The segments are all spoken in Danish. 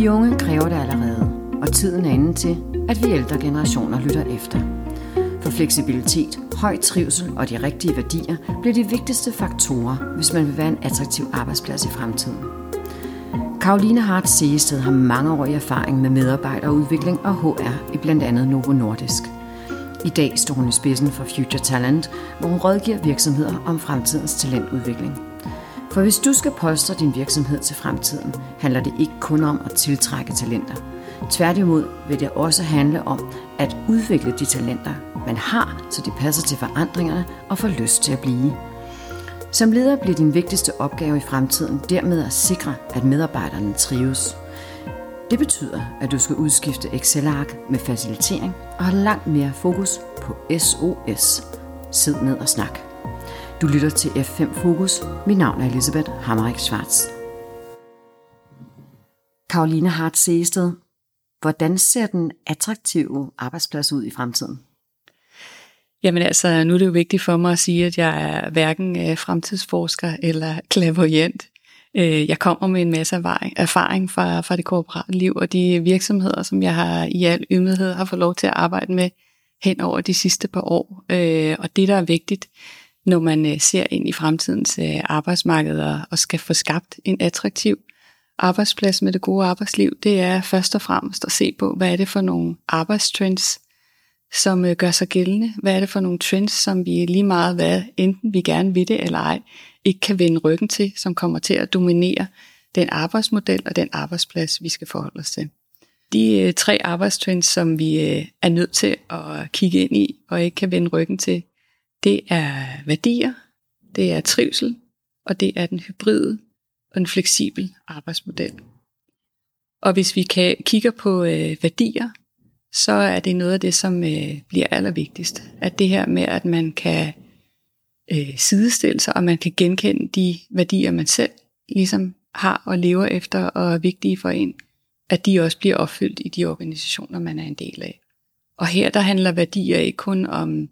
De unge kræver det allerede, og tiden er inde til, at vi ældre generationer lytter efter. For fleksibilitet, høj trivsel og de rigtige værdier bliver de vigtigste faktorer, hvis man vil være en attraktiv arbejdsplads i fremtiden. Karoline Hart Segested har mange år i erfaring med medarbejderudvikling og HR i blandt andet Novo Nordisk. I dag står hun i spidsen for Future Talent, hvor hun rådgiver virksomheder om fremtidens talentudvikling. For hvis du skal polstre din virksomhed til fremtiden, handler det ikke kun om at tiltrække talenter. Tværtimod vil det også handle om at udvikle de talenter, man har, så de passer til forandringerne og får lyst til at blive. Som leder bliver din vigtigste opgave i fremtiden dermed at sikre, at medarbejderne trives. Det betyder, at du skal udskifte Excel-ark med facilitering og have langt mere fokus på SOS. Sid ned og snak. Du lytter til F5 Fokus. Mit navn er Elisabeth Hammerik Schwartz. Karoline Hart Seested, hvordan ser den attraktive arbejdsplads ud i fremtiden? Jamen altså, nu er det jo vigtigt for mig at sige, at jeg er hverken øh, fremtidsforsker eller klavoyant. Øh, jeg kommer med en masse erfaring fra, fra det korporate liv og de virksomheder, som jeg har i al ymdighed har fået lov til at arbejde med hen over de sidste par år. Øh, og det, der er vigtigt, når man øh, ser ind i fremtidens øh, arbejdsmarked og skal få skabt en attraktiv arbejdsplads med det gode arbejdsliv, det er først og fremmest at se på, hvad er det for nogle arbejdstrends, som øh, gør sig gældende? Hvad er det for nogle trends, som vi lige meget, hvad enten vi gerne vil det eller ej, ikke kan vende ryggen til, som kommer til at dominere den arbejdsmodel og den arbejdsplads, vi skal forholde os til. De øh, tre arbejdstrends, som vi øh, er nødt til at kigge ind i og ikke kan vende ryggen til, det er værdier, det er trivsel, og det er den hybride og en fleksibel arbejdsmodel. Og hvis vi kan kigger på øh, værdier, så er det noget af det, som øh, bliver allervigtigst. At det her med, at man kan øh, sidestille sig, og man kan genkende de værdier, man selv ligesom har og lever efter og er vigtige for en, at de også bliver opfyldt i de organisationer, man er en del af. Og her der handler værdier ikke kun om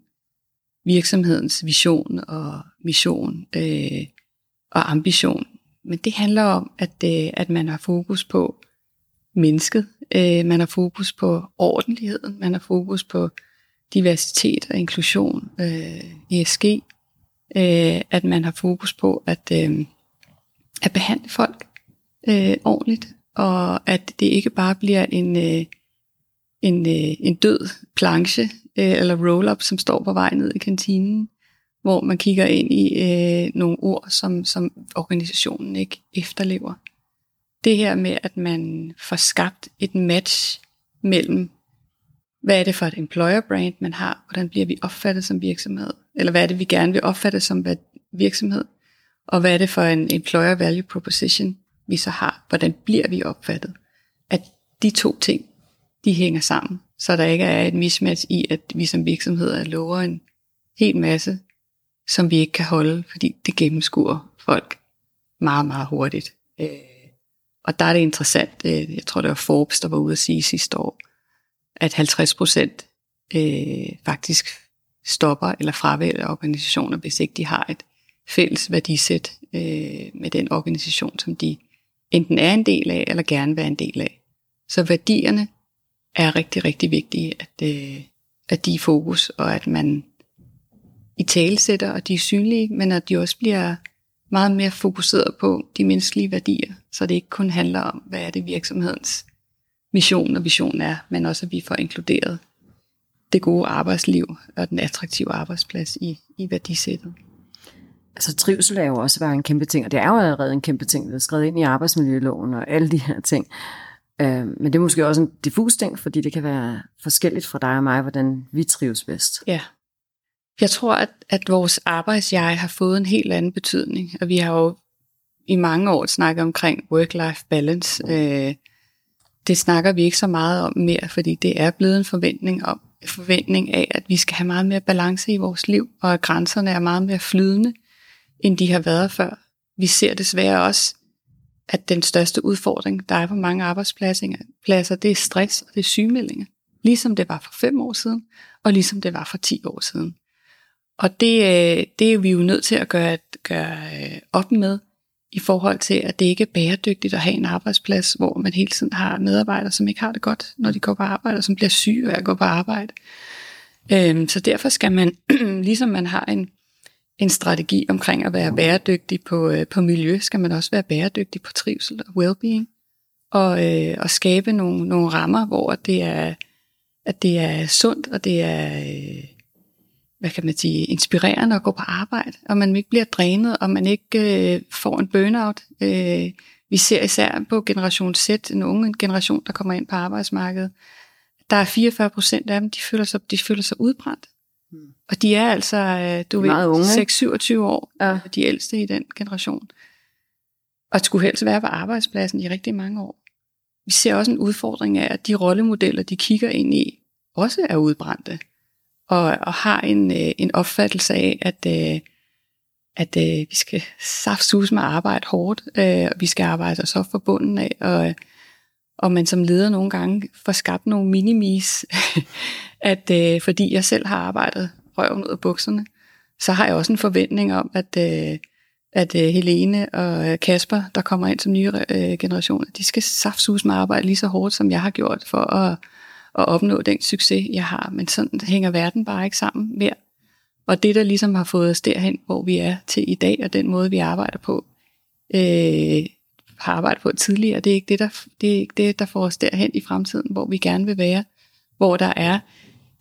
virksomhedens vision og mission øh, og ambition, men det handler om, at, øh, at man har fokus på mennesket, Øh, man har fokus på ordentligheden, man har fokus på diversitet og inklusion, øh, ESG, øh, at man har fokus på at, øh, at behandle folk øh, ordentligt, og at det ikke bare bliver en, øh, en, øh, en død planche øh, eller roll-up, som står på vej ned i kantinen, hvor man kigger ind i øh, nogle ord, som, som organisationen ikke efterlever det her med, at man får skabt et match mellem, hvad er det for et employer brand, man har, hvordan bliver vi opfattet som virksomhed, eller hvad er det, vi gerne vil opfatte som virksomhed, og hvad er det for en employer value proposition, vi så har, hvordan bliver vi opfattet. At de to ting, de hænger sammen, så der ikke er et mismatch i, at vi som virksomheder lover en hel masse, som vi ikke kan holde, fordi det gennemskuer folk meget, meget hurtigt. Øh, og der er det interessant, øh, jeg tror det var Forbes, der var ude at sige sidste år, at 50 procent øh, faktisk stopper eller fravælger organisationer, hvis ikke de har et fælles værdisæt øh, med den organisation, som de enten er en del af, eller gerne vil være en del af. Så værdierne er rigtig, rigtig vigtige, at, øh, at de er i fokus, og at man i talesætter, og de er synlige, men at de også bliver meget mere fokuseret på de menneskelige værdier, så det ikke kun handler om, hvad er det virksomhedens mission og vision er, men også at vi får inkluderet det gode arbejdsliv og den attraktive arbejdsplads i, i værdisættet. Altså trivsel er jo også bare en kæmpe ting, og det er jo allerede en kæmpe ting, der er skrevet ind i arbejdsmiljøloven og alle de her ting. Øh, men det er måske også en diffus ting, fordi det kan være forskelligt fra dig og mig, hvordan vi trives bedst. Ja, jeg tror, at, at vores arbejdsjeg har fået en helt anden betydning, og vi har jo i mange år snakket omkring work-life balance. Øh, det snakker vi ikke så meget om mere, fordi det er blevet en forventning om forventning af, at vi skal have meget mere balance i vores liv, og at grænserne er meget mere flydende, end de har været før. Vi ser desværre også, at den største udfordring, der er på mange arbejdspladser, det er stress og det er sygemeldinger. Ligesom det var for fem år siden, og ligesom det var for ti år siden. Og det, øh, det er vi jo nødt til at gøre, gøre øh, op med i forhold til, at det ikke er bæredygtigt at have en arbejdsplads, hvor man hele tiden har medarbejdere, som ikke har det godt, når de går på arbejde, og som bliver syge af at gå på arbejde. Øhm, så derfor skal man, ligesom man har en, en strategi omkring at være bæredygtig på, øh, på miljø, skal man også være bæredygtig på trivsel og well-being, og, øh, og skabe nogle, nogle rammer, hvor det er, at det er sundt, og det er, øh, hvad kan man sige, inspirerende at gå på arbejde, og man ikke bliver drænet, og man ikke øh, får en burnout. Øh, vi ser især på generation Z, en unge generation, der kommer ind på arbejdsmarkedet, der er 44 procent af dem, de føler sig, de føler sig udbrændt. Og de er altså, øh, du ved, 6-27 år, ja. de ældste i den generation. Og skulle helst være på arbejdspladsen i rigtig mange år. Vi ser også en udfordring af, at de rollemodeller, de kigger ind i, også er udbrændte. Og, og har en, øh, en opfattelse af, at, øh, at vi skal saftsus med arbejde hårdt, og vi skal arbejde os op for bunden af, og og man som leder nogle gange får skabt nogle minimis, at øh, fordi jeg selv har arbejdet røven ud af bukserne, så har jeg også en forventning om, at, øh, at øh, Helene og øh, Kasper, der kommer ind som nye øh, generationer, de skal saftsus med arbejde lige så hårdt, som jeg har gjort for at, at opnå den succes, jeg har. Men sådan hænger verden bare ikke sammen mere. Og det, der ligesom har fået os derhen, hvor vi er til i dag, og den måde, vi arbejder på, øh, har arbejdet på tidligere. Det er ikke det, der, det er ikke det, der får os derhen i fremtiden, hvor vi gerne vil være. Hvor der er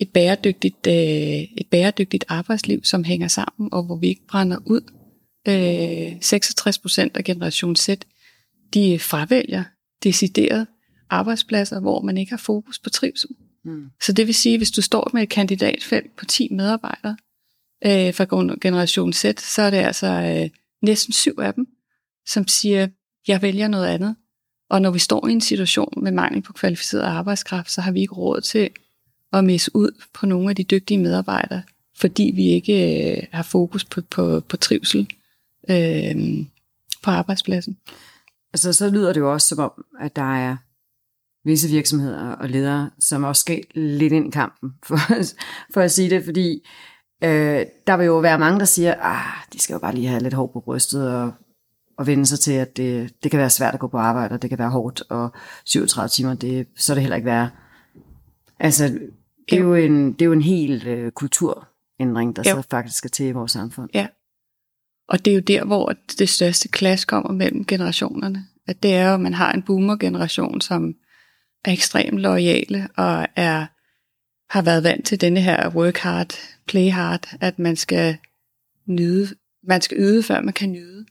et bæredygtigt, øh, et bæredygtigt arbejdsliv, som hænger sammen, og hvor vi ikke brænder ud. Øh, 66 procent af Generation Z, de fravælger decideret arbejdspladser, hvor man ikke har fokus på trivsel. Mm. Så det vil sige, hvis du står med et kandidatfelt på 10 medarbejdere øh, fra Generation Z, så er det altså øh, næsten syv af dem, som siger, jeg vælger noget andet. Og når vi står i en situation med mangel på kvalificeret arbejdskraft, så har vi ikke råd til at misse ud på nogle af de dygtige medarbejdere, fordi vi ikke øh, har fokus på, på, på trivsel øh, på arbejdspladsen. Altså, så lyder det jo også som om, at der er visse virksomheder og ledere, som også skal lidt ind i kampen, for, for at sige det, fordi øh, der vil jo være mange, der siger, ah, de skal jo bare lige have lidt hår på brystet, og og vende sig til, at det, det kan være svært at gå på arbejde, og det kan være hårdt, og 37 timer, det, så er det heller ikke værd. Altså, det er jo en, det er jo en hel øh, kulturændring, der jo. så faktisk skal til i vores samfund. Ja, og det er jo der, hvor det største klasse kommer mellem generationerne. At det er jo, at man har en boomer-generation, som er ekstremt lojale og er, har været vant til denne her work hard, play hard, at man skal nyde, man skal yde, før man kan nyde.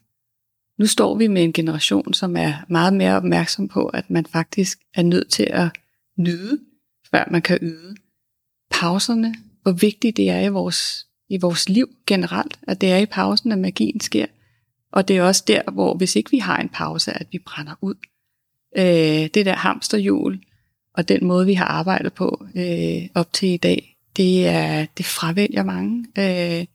Nu står vi med en generation, som er meget mere opmærksom på, at man faktisk er nødt til at nyde, før man kan yde. Pauserne, hvor vigtigt det er i vores, i vores liv generelt, at det er i pausen, at magien sker. Og det er også der, hvor hvis ikke vi har en pause, at vi brænder ud. Øh, det der hamsterhjul, og den måde, vi har arbejdet på øh, op til i dag, det, er, det fravælger mange. Øh,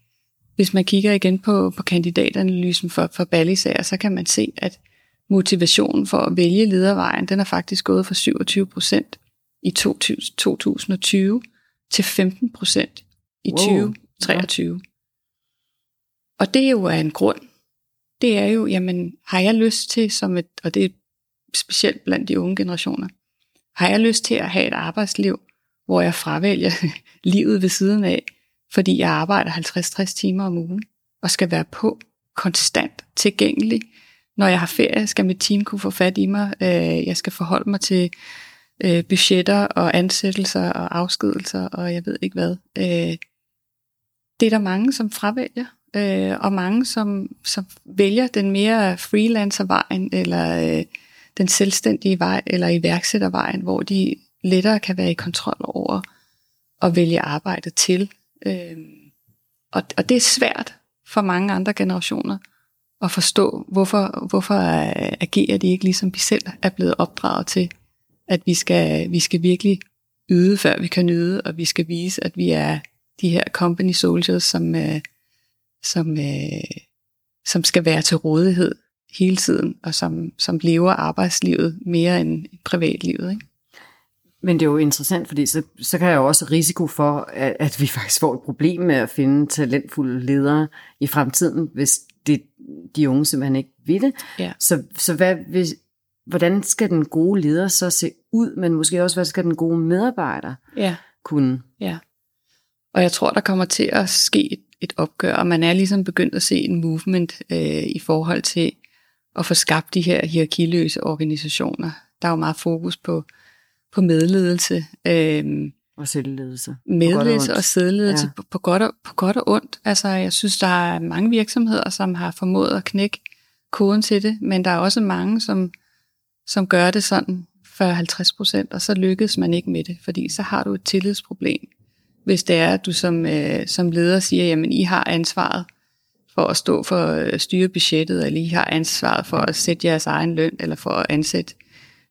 hvis man kigger igen på, på kandidatanalysen for, for Ballisager, så kan man se, at motivationen for at vælge ledervejen, den er faktisk gået fra 27 procent i 2020 til 15 procent i wow. 2023. Ja. Og det er jo af en grund. Det er jo, jamen, har jeg lyst til, som et, og det er specielt blandt de unge generationer, har jeg lyst til at have et arbejdsliv, hvor jeg fravælger livet ved siden af, fordi jeg arbejder 50-60 timer om ugen, og skal være på, konstant tilgængelig. Når jeg har ferie, skal mit team kunne få fat i mig. Øh, jeg skal forholde mig til øh, budgetter og ansættelser og afskedelser, og jeg ved ikke hvad. Øh, det er der mange, som fravælger, øh, og mange, som, som vælger den mere freelancervejen eller eller den selvstændige vej, eller iværksættervejen, hvor de lettere kan være i kontrol over at vælge arbejdet til, Øh, og, og det er svært for mange andre generationer at forstå, hvorfor, hvorfor agerer de ikke ligesom vi selv er blevet opdraget til, at vi skal, vi skal virkelig yde, før vi kan nyde, og vi skal vise, at vi er de her company soldiers, som, øh, som, øh, som skal være til rådighed hele tiden, og som, som lever arbejdslivet mere end privatlivet. Ikke? Men det er jo interessant, fordi så, så kan jeg jo også risiko for, at, at vi faktisk får et problem med at finde talentfulde ledere i fremtiden, hvis det, de unge simpelthen ikke ved det. Ja. Så, så hvad, hvis, hvordan skal den gode leder så se ud, men måske også, hvad skal den gode medarbejder Ja. kunne? Ja. Og jeg tror, der kommer til at ske et, et opgør, og man er ligesom begyndt at se en movement øh, i forhold til at få skabt de her hierarkiløse organisationer. Der er jo meget fokus på, på medledelse, øh, Og selvledelse. medledelse og sædledelse Ja. ja. på, på, godt og, på godt og ondt. Altså, jeg synes, der er mange virksomheder, som har formået at knække koden til det, men der er også mange, som, som gør det sådan 40-50 procent, og så lykkes man ikke med det, fordi så har du et tillidsproblem. Hvis det er, at du som, øh, som leder siger, jamen I har ansvaret for at stå for øh, at styre budgettet, eller I har ansvaret for at sætte jeres egen løn, eller for at ansætte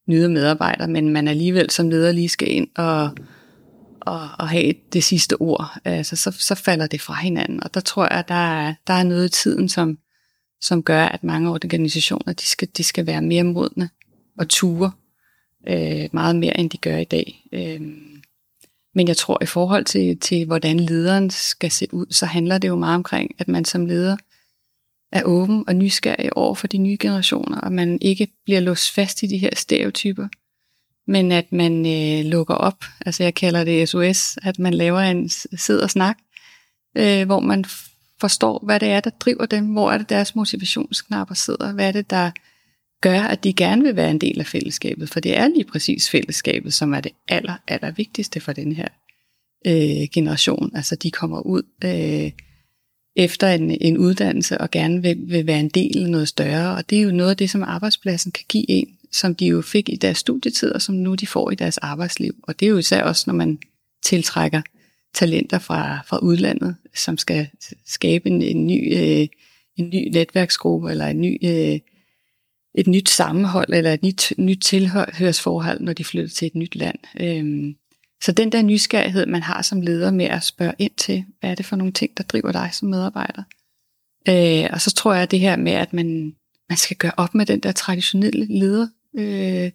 nye medarbejdere, men man alligevel som leder lige skal ind og, og, og have det sidste ord, altså, så, så falder det fra hinanden. Og der tror jeg, der er, der er noget i tiden, som, som gør, at mange organisationer de skal, de skal være mere modne og ture øh, meget mere, end de gør i dag. Øh, men jeg tror, i forhold til, til, hvordan lederen skal se ud, så handler det jo meget omkring, at man som leder er åben og nysgerrig over for de nye generationer, og man ikke bliver låst fast i de her stereotyper, men at man øh, lukker op. Altså jeg kalder det SOS, at man laver en sid og snak, øh, hvor man forstår, hvad det er, der driver dem, hvor er det deres motivationsknapper sidder, hvad er det, der gør, at de gerne vil være en del af fællesskabet, for det er lige præcis fællesskabet, som er det aller, aller vigtigste for den her øh, generation. Altså de kommer ud øh, efter en, en uddannelse og gerne vil, vil være en del af noget større, og det er jo noget af det, som arbejdspladsen kan give en, som de jo fik i deres studietid, og som nu de får i deres arbejdsliv. Og det er jo især også, når man tiltrækker talenter fra, fra udlandet, som skal skabe en, en, ny, øh, en ny netværksgruppe, eller en ny, øh, et nyt sammenhold, eller et nyt, nyt tilhørsforhold, når de flytter til et nyt land. Øhm, så den der nysgerrighed, man har som leder med at spørge ind til, hvad er det for nogle ting, der driver dig som medarbejder? Øh, og så tror jeg det her med, at man, man skal gøre op med den der traditionelle leder, øh,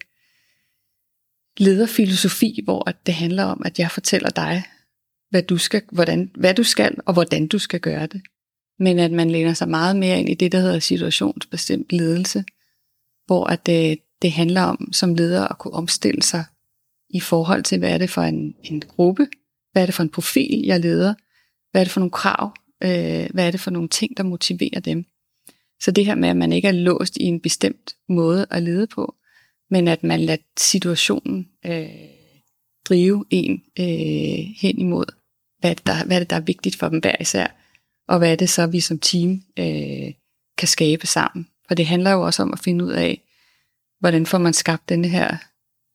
lederfilosofi, hvor at det handler om, at jeg fortæller dig, hvad du, skal, hvordan, hvad du skal, og hvordan du skal gøre det. Men at man læner sig meget mere ind i det, der hedder situationsbestemt ledelse, hvor at det, det handler om som leder at kunne omstille sig i forhold til, hvad er det for en, en gruppe, hvad er det for en profil, jeg leder, hvad er det for nogle krav, øh, hvad er det for nogle ting, der motiverer dem. Så det her med, at man ikke er låst i en bestemt måde at lede på, men at man lader situationen øh, drive en øh, hen imod, hvad, der, hvad er det, der er vigtigt for dem hver især, og hvad er det så, vi som team øh, kan skabe sammen. For det handler jo også om at finde ud af, hvordan får man skabt den her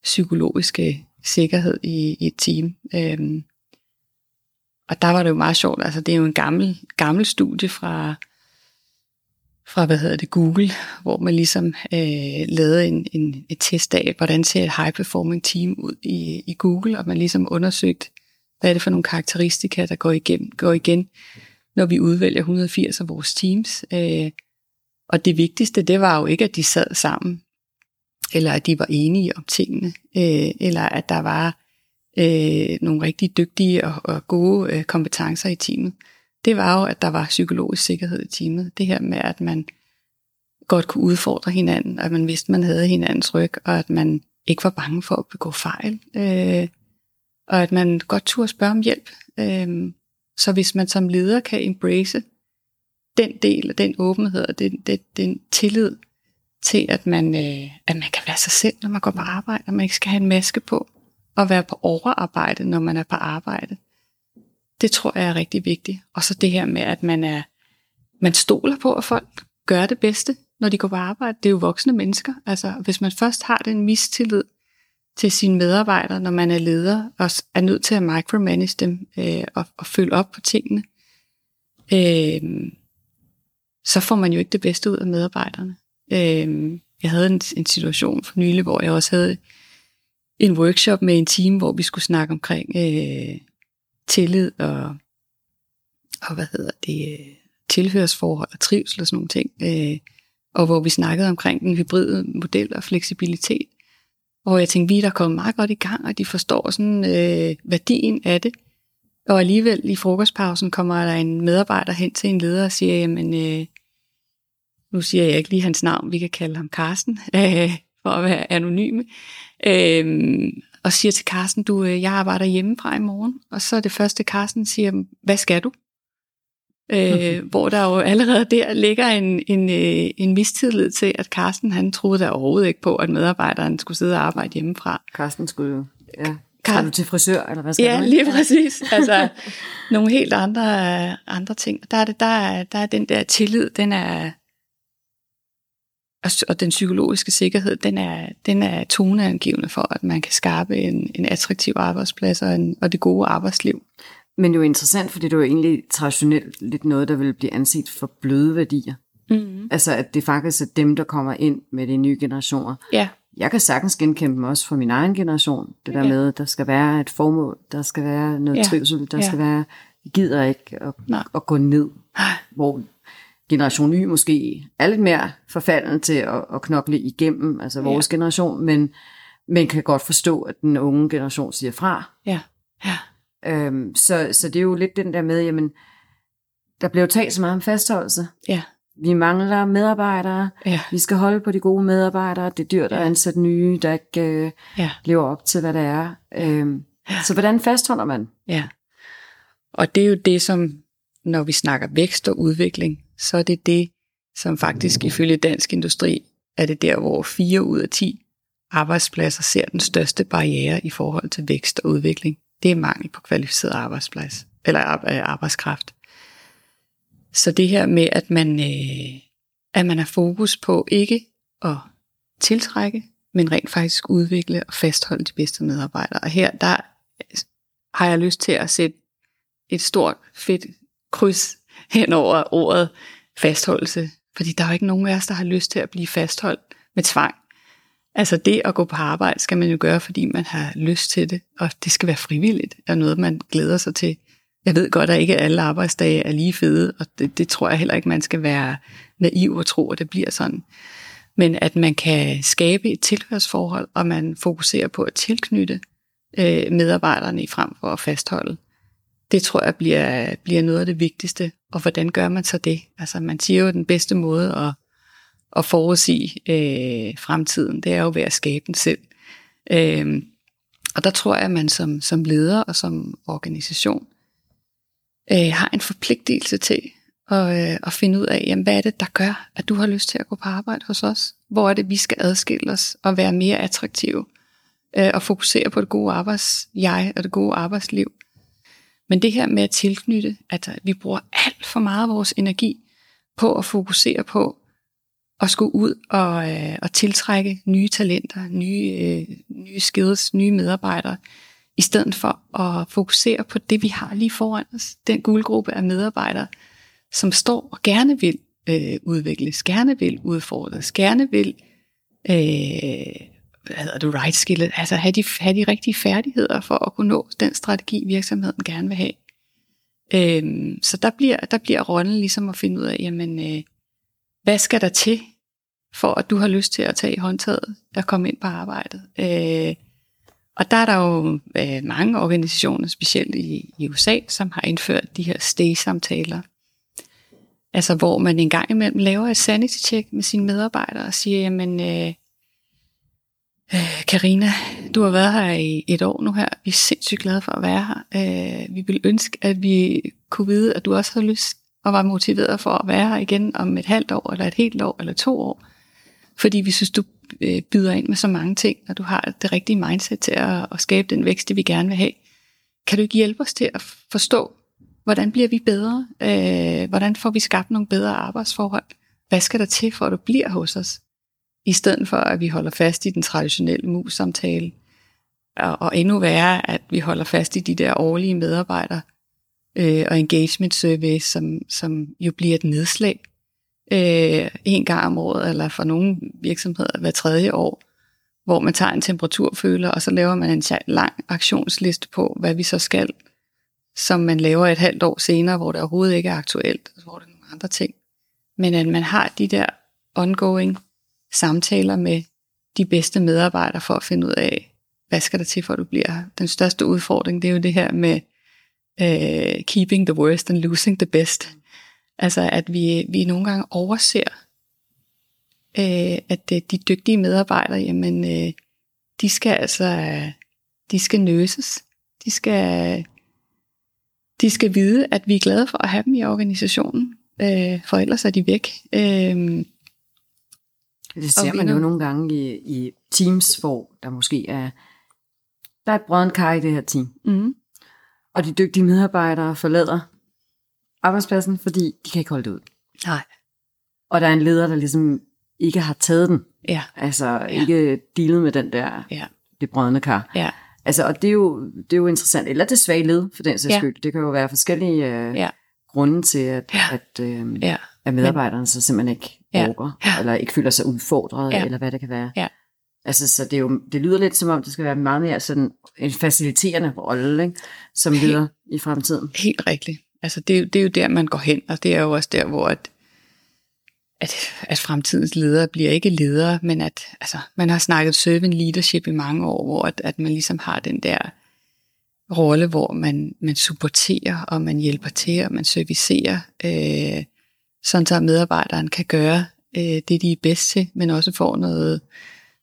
psykologiske sikkerhed i, i et team. Øhm, og der var det jo meget sjovt, altså det er jo en gammel, gammel studie fra, fra hvad hedder det, Google, hvor man ligesom øh, lavede en, en, et test af, hvordan ser et high performing team ud i, i Google, og man ligesom undersøgt, hvad er det for nogle karakteristika, der går igen, går igen når vi udvælger 180 af vores teams. Øh, og det vigtigste, det var jo ikke, at de sad sammen, eller at de var enige om tingene, øh, eller at der var øh, nogle rigtig dygtige og, og gode øh, kompetencer i teamet. Det var jo, at der var psykologisk sikkerhed i teamet. Det her med, at man godt kunne udfordre hinanden, og at man vidste, at man havde hinandens ryg, og at man ikke var bange for at begå fejl, øh, og at man godt turde spørge om hjælp. Øh, så hvis man som leder kan embrace den del, den åbenhed og den, den, den tillid til, at man, øh, at man kan være sig selv, når man går på arbejde, og man ikke skal have en maske på, og være på overarbejde, når man er på arbejde. Det tror jeg er rigtig vigtigt. Og så det her med, at man er man stoler på, at folk gør det bedste, når de går på arbejde. Det er jo voksne mennesker. Altså, hvis man først har den mistillid til sine medarbejdere, når man er leder, og er nødt til at micromanage dem øh, og, og følge op på tingene, øh, så får man jo ikke det bedste ud af medarbejderne. Øh, jeg havde en, en situation for nylig, hvor jeg også havde en workshop med en team, hvor vi skulle snakke omkring øh, tillid og, og hvad hedder det, øh, tilhørsforhold og trivsel og sådan nogle ting. Øh, og hvor vi snakkede omkring den hybride model og fleksibilitet. Og jeg tænkte, vi er der kommet meget godt i gang, og de forstår sådan øh, værdien af det. Og alligevel i frokostpausen kommer der en medarbejder hen til en leder og siger, jamen, øh, nu siger jeg ikke lige hans navn, vi kan kalde ham Carsten, øh, for at være anonyme, øh, og siger til Carsten, du, øh, jeg arbejder hjemmefra i morgen, og så er det første, Carsten siger, hvad skal du? Øh, hvor der jo allerede der ligger en, en, øh, en mistillid til, at Carsten han troede der overhovedet ikke på, at medarbejderen skulle sidde og arbejde hjemmefra. Carsten skulle jo, ja. Skal du til frisør, eller hvad skal ja, du? Ja, lige præcis. Altså, nogle helt andre, andre ting. Der er, det, der, er, der er den der tillid, den er, og den psykologiske sikkerhed, den er, den er toneangivende for, at man kan skabe en, en attraktiv arbejdsplads og, en, og det gode arbejdsliv. Men det er jo interessant, fordi det er jo egentlig traditionelt lidt noget, der vil blive anset for bløde værdier. Mm-hmm. Altså, at det faktisk er dem, der kommer ind med de nye generationer. Ja. Jeg kan sagtens genkende dem også fra min egen generation. Det der ja. med, der skal være et formål, der skal være noget ja. trivsel, der ja. skal være, vi gider ikke at, at gå ned. Hvor generation Y måske er lidt mere forfalden til at, at knokle igennem, altså vores ja. generation, men man kan godt forstå, at den unge generation siger fra. Ja, ja. Øhm, så, så det er jo lidt den der med, jamen, der bliver jo talt så meget om fastholdelse. Ja. Vi mangler medarbejdere. Ja. Vi skal holde på de gode medarbejdere. Det er dyrt at ansætte nye, der ikke øh, ja. lever op til, hvad det er. Øhm, ja. Så hvordan fastholder man? Ja. Og det er jo det, som, når vi snakker vækst og udvikling, så er det det, som faktisk ifølge dansk industri, er det der, hvor 4 ud af 10 arbejdspladser ser den største barriere i forhold til vækst og udvikling. Det er mangel på kvalificeret arbejdsplads, eller arbejdskraft. Så det her med, at man, øh, at man har fokus på ikke at tiltrække, men rent faktisk udvikle og fastholde de bedste medarbejdere. Og her, der øh, har jeg lyst til at sætte et stort, fedt kryds hen over ordet fastholdelse. Fordi der er jo ikke nogen af os, der har lyst til at blive fastholdt med tvang. Altså det at gå på arbejde skal man jo gøre, fordi man har lyst til det, og det skal være frivilligt, og noget man glæder sig til. Jeg ved godt, at ikke alle arbejdsdage er lige fede, og det, det tror jeg heller ikke, man skal være naiv og tro, at det bliver sådan. Men at man kan skabe et tilhørsforhold, og man fokuserer på at tilknytte øh, medarbejderne i frem for at fastholde. Det tror jeg bliver, bliver noget af det vigtigste. Og hvordan gør man så det? Altså man siger jo, at den bedste måde at, at forudsige øh, fremtiden, det er jo ved at skabe den selv. Øh, og der tror jeg, at man som, som leder og som organisation øh, har en forpligtelse til at, øh, at finde ud af, jamen, hvad er det, der gør, at du har lyst til at gå på arbejde hos os? Hvor er det, vi skal adskille os og være mere attraktive øh, og fokusere på det gode arbejdsjeg og det gode arbejdsliv? Men det her med at tilknytte, at vi bruger alt for meget af vores energi på at fokusere på at skulle ud og, øh, og tiltrække nye talenter, nye, øh, nye skills, nye medarbejdere, i stedet for at fokusere på det, vi har lige foran os. Den guldgruppe af medarbejdere, som står og gerne vil øh, udvikles, gerne vil udfordres, gerne vil øh, hvad hedder det, right skillet, altså have de, have de rigtige færdigheder for at kunne nå den strategi, virksomheden gerne vil have. Øh, så der bliver, der bliver rollen ligesom at finde ud af, jamen, øh, hvad skal der til, for at du har lyst til at tage i håndtaget og komme ind på arbejdet. Øh, og der er der jo øh, mange organisationer, specielt i, i USA, som har indført de her stay-samtaler. Altså hvor man en gang imellem laver et sanity check med sine medarbejdere og siger, jamen, øh, øh Karina, øh, du har været her i et år nu her. Vi er sindssygt glade for at være her. Øh, vi vil ønske, at vi kunne vide, at du også har lyst og var motiveret for at være her igen om et halvt år, eller et helt år, eller to år. Fordi vi synes, du Øh, byder ind med så mange ting, når du har det rigtige mindset til at, at skabe den vækst, det vi gerne vil have. Kan du ikke hjælpe os til at forstå, hvordan bliver vi bedre? Øh, hvordan får vi skabt nogle bedre arbejdsforhold? Hvad skal der til, for at du bliver hos os? i stedet for at vi holder fast i den traditionelle mus-samtale, og, og endnu værre, at vi holder fast i de der årlige medarbejdere øh, og engagement survey, som, som jo bliver et nedslag øh, en gang om året, eller for nogle virksomheder hver tredje år, hvor man tager en temperaturføler, og så laver man en lang aktionsliste på, hvad vi så skal, som man laver et halvt år senere, hvor det overhovedet ikke er aktuelt, hvor det er nogle andre ting. Men at man har de der ongoing samtaler med de bedste medarbejdere for at finde ud af, hvad skal der til for, at du bliver her. Den største udfordring, det er jo det her med uh, keeping the worst and losing the best. Altså at vi, vi nogle gange overser øh, at øh, de dygtige medarbejdere, jamen, øh, de skal altså, de skal nøses. De skal, de skal vide, at vi er glade for at have dem i organisationen, øh, for ellers er de væk. Øh, det ser man jo nogle gange i, i teams, hvor der måske er, der er et brødent kar i det her team. mm, Og de dygtige medarbejdere forlader arbejdspladsen, fordi de kan ikke holde det ud. nej, Og der er en leder, der ligesom ikke har taget den. ja, Altså ja. ikke dealet med den der, ja, det brødende kar. ja, Altså, og det er, jo, det er jo interessant. Eller det svage led, for den sags Ja. skyld. Det kan jo være forskellige øh, Ja. grunde til, at, Ja. at, øh, ja, at medarbejderne så simpelthen ikke Ja. orker, Ja. eller ikke føler sig udfordret, Ja. eller hvad det kan være. Ja. Altså, så det, er jo, det lyder lidt som om, det skal være meget mere sådan en faciliterende rolle, ikke? som leder i fremtiden. helt rigtigt. Altså det, er jo- det er jo der, man går hen, og det er jo også der, hvor at, at, at fremtidens ledere bliver ikke ledere, men at altså, man har snakket servant leadership i mange år, hvor at, at man ligesom har den der rolle, hvor man, man supporterer, og man hjælper til, og man servicerer, øh, sådan så medarbejderen kan gøre øh, det, de er bedst til, men også får noget,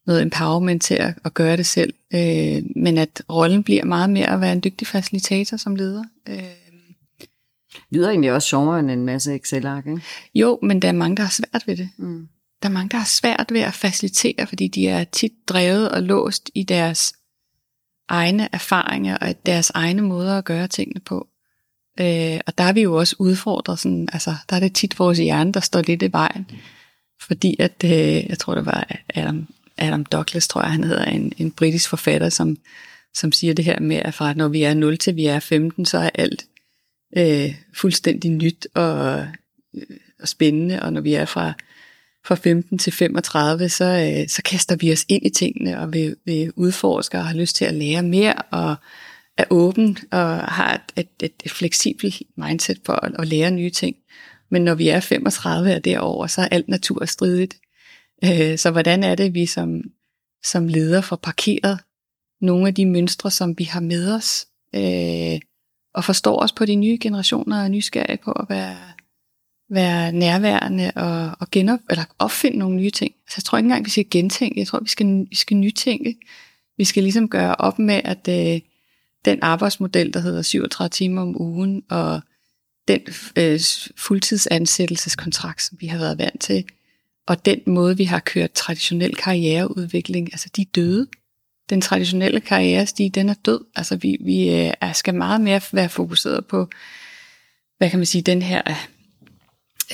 noget empowerment til at, at gøre det selv. Øh, men at rollen bliver meget mere at være en dygtig facilitator som leder. Øh, Lyder egentlig også sjovere end en masse Excel-ark, ikke? jo, men der er mange, der har svært ved det. Mm. Der er mange, der har svært ved at facilitere, fordi de er tit drevet og låst i deres egne erfaringer og deres egne måder at gøre tingene på. Øh, og der er vi jo også udfordret, sådan, altså der er det tit vores hjerne, der står lidt i vejen. Fordi at, øh, jeg tror det var Adam, Adam Douglas, tror jeg han hedder, en, en britisk forfatter, som, som siger det her med, at fra når vi er 0 til vi er 15, så er alt øh, fuldstændig nyt og, øh, og spændende, og når vi er fra, fra 15 til 35, så, øh, så kaster vi os ind i tingene, og vi, vi udforsker og har lyst til at lære mere, og er åben og har et, et, et, et fleksibelt mindset for at, at lære nye ting. Men når vi er 35 og derover, så er alt natur stridigt. Øh, så hvordan er det, vi som, som leder får parkeret nogle af de mønstre, som vi har med os, øh, og forstår os på de nye generationer og er nysgerrige på at være, være nærværende og, og genop, eller opfinde nogle nye ting. Så jeg tror ikke engang, vi skal gentænke. Jeg tror, vi skal, vi skal nytænke. Vi skal ligesom gøre op med, at øh, den arbejdsmodel, der hedder 37 timer om ugen, og den øh, fuldtidsansættelseskontrakt, som vi har været vant til, og den måde, vi har kørt traditionel karriereudvikling, altså de er døde. Den traditionelle karrierestige, den er død. Altså vi, vi øh, er, skal meget mere være fokuseret på, hvad kan man sige, den her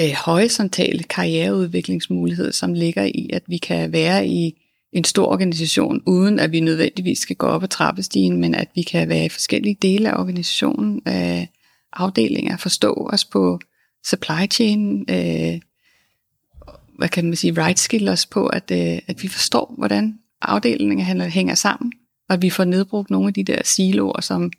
øh, horisontale karriereudviklingsmulighed, som ligger i, at vi kan være i en stor organisation, uden at vi nødvendigvis skal gå op ad trappestigen, men at vi kan være i forskellige dele af organisationen, øh, afdelinger, forstå os på supply chain, øh, hvad kan man sige, right skill os på, at, øh, at vi forstår, hvordan afdelinger øh, hænger sammen, og at vi får nedbrugt nogle af de der siloer, som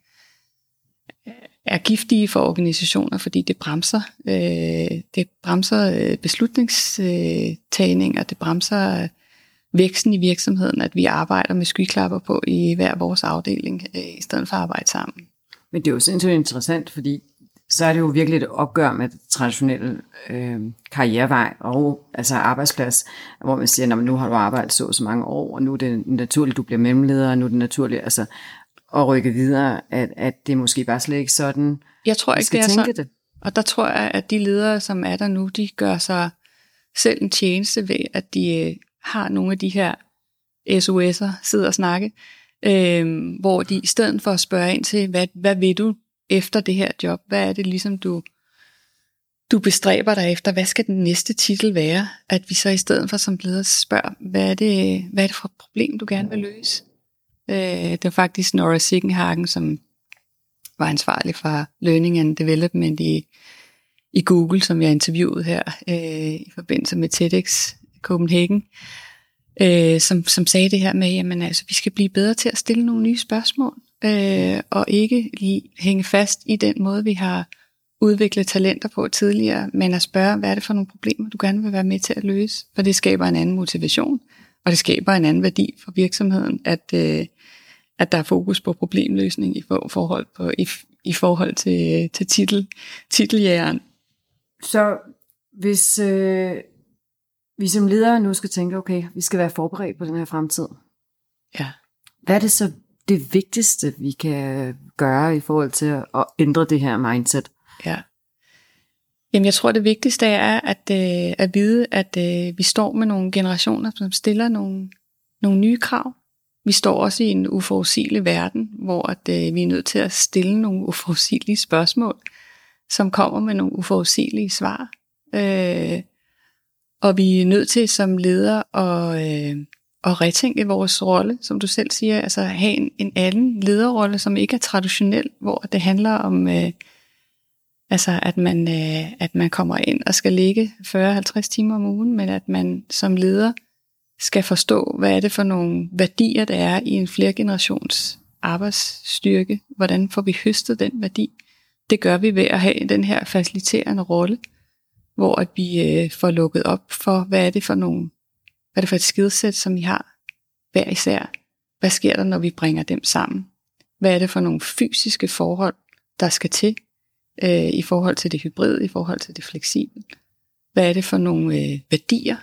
øh, er giftige for organisationer, fordi det bremser, øh, det bremser øh, beslutningstagning, og det bremser øh, væksten i virksomheden, at vi arbejder med skyklapper på i hver vores afdeling, øh, i stedet for at arbejde sammen. Men det er jo sindssygt interessant, fordi så er det jo virkelig et opgør med det traditionelle øh, karrierevej og altså arbejdsplads, hvor man siger, "Nå, men nu har du arbejdet så så mange år, og nu er det naturligt, du bliver mellemleder, og nu er det naturligt altså, at rykke videre, at, at det måske bare slet ikke sådan, Jeg tror ikke, skal det er tænke sådan. det. Og der tror jeg, at de ledere, som er der nu, de gør sig selv en tjeneste ved, at de øh, har nogle af de her SOS'er, sidder og snakke, øh, hvor de i stedet for at spørge ind til, hvad, hvad vil du efter det her job? Hvad er det ligesom, du, du bestræber dig efter? Hvad skal den næste titel være? At vi så i stedet for som leder spørger, hvad er det, hvad er det for et problem, du gerne vil løse? Øh, det var faktisk Nora Sickenhagen, som var ansvarlig for Learning and Development i, i Google, som jeg interviewede her øh, i forbindelse med TEDx Copenhagen, øh, som, som sagde det her med, jamen altså, vi skal blive bedre til at stille nogle nye spørgsmål, øh, og ikke lige hænge fast i den måde, vi har udviklet talenter på tidligere, men at spørge, hvad er det for nogle problemer, du gerne vil være med til at løse, for det skaber en anden motivation, og det skaber en anden værdi for virksomheden, at, øh, at der er fokus på problemløsning i for, forhold, på, i, i forhold til, til titel, titeljægeren. Så hvis, øh, Vi som ledere nu skal tænke, okay, vi skal være forberedt på den her fremtid. Ja. Hvad er det så det vigtigste, vi kan gøre i forhold til at ændre det her mindset? Ja. Jamen, jeg tror, det vigtigste er at, øh, at vide, at øh, vi står med nogle generationer, som stiller nogle, nogle nye krav. Vi står også i en uforudsigelig verden, hvor at, øh, vi er nødt til at stille nogle uforudsigelige spørgsmål, som kommer med nogle uforudsigelige svar. Øh, og vi er nødt til som ledere at, øh, at retænke vores rolle, som du selv siger, altså have en, en anden lederrolle, som ikke er traditionel, hvor det handler om, øh, altså at man, øh, at man kommer ind og skal ligge 40-50 timer om ugen, men at man som leder skal forstå, hvad er det for nogle værdier, der er i en flergenerations arbejdsstyrke. Hvordan får vi høstet den værdi? Det gør vi ved at have den her faciliterende rolle, hvor at vi øh, får lukket op for, hvad er det for nogle, hvad er det for et skidesæt, som vi har hver især? Hvad sker der, når vi bringer dem sammen? Hvad er det for nogle fysiske forhold, der skal til øh, i forhold til det hybride, i forhold til det fleksible? Hvad er det for nogle øh, værdier,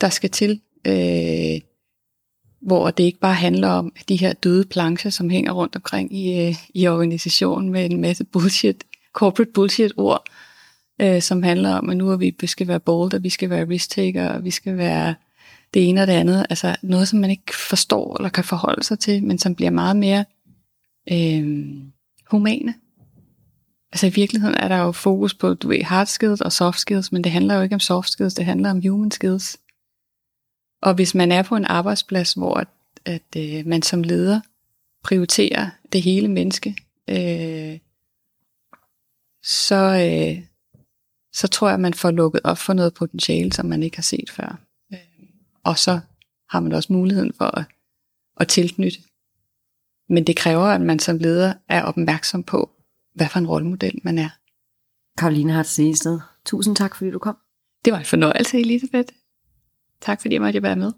der skal til, øh, hvor det ikke bare handler om de her døde plancher, som hænger rundt omkring i, øh, i organisationen med en masse bullshit, corporate bullshit ord, øh, som handler om, at nu er vi, vi skal være bold, og vi skal være risk taker, og vi skal være det ene og det andet. Altså noget, som man ikke forstår eller kan forholde sig til, men som bliver meget mere øh, humane. Altså i virkeligheden er der jo fokus på, du ved, hard skills og soft skills, men det handler jo ikke om soft skills, det handler om human skills. Og hvis man er på en arbejdsplads, hvor at, at øh, man som leder prioriterer det hele menneske, øh, så, øh, så tror jeg, at man får lukket op for noget potentiale, som man ikke har set før. Og så har man også muligheden for at, at tilknytte. Men det kræver, at man som leder er opmærksom på, hvad for en rollemodel man er. Karoline Hart Segested, tusind tak, fordi du kom. Det var en fornøjelse, Elisabeth. Tak fordi jeg måtte være med.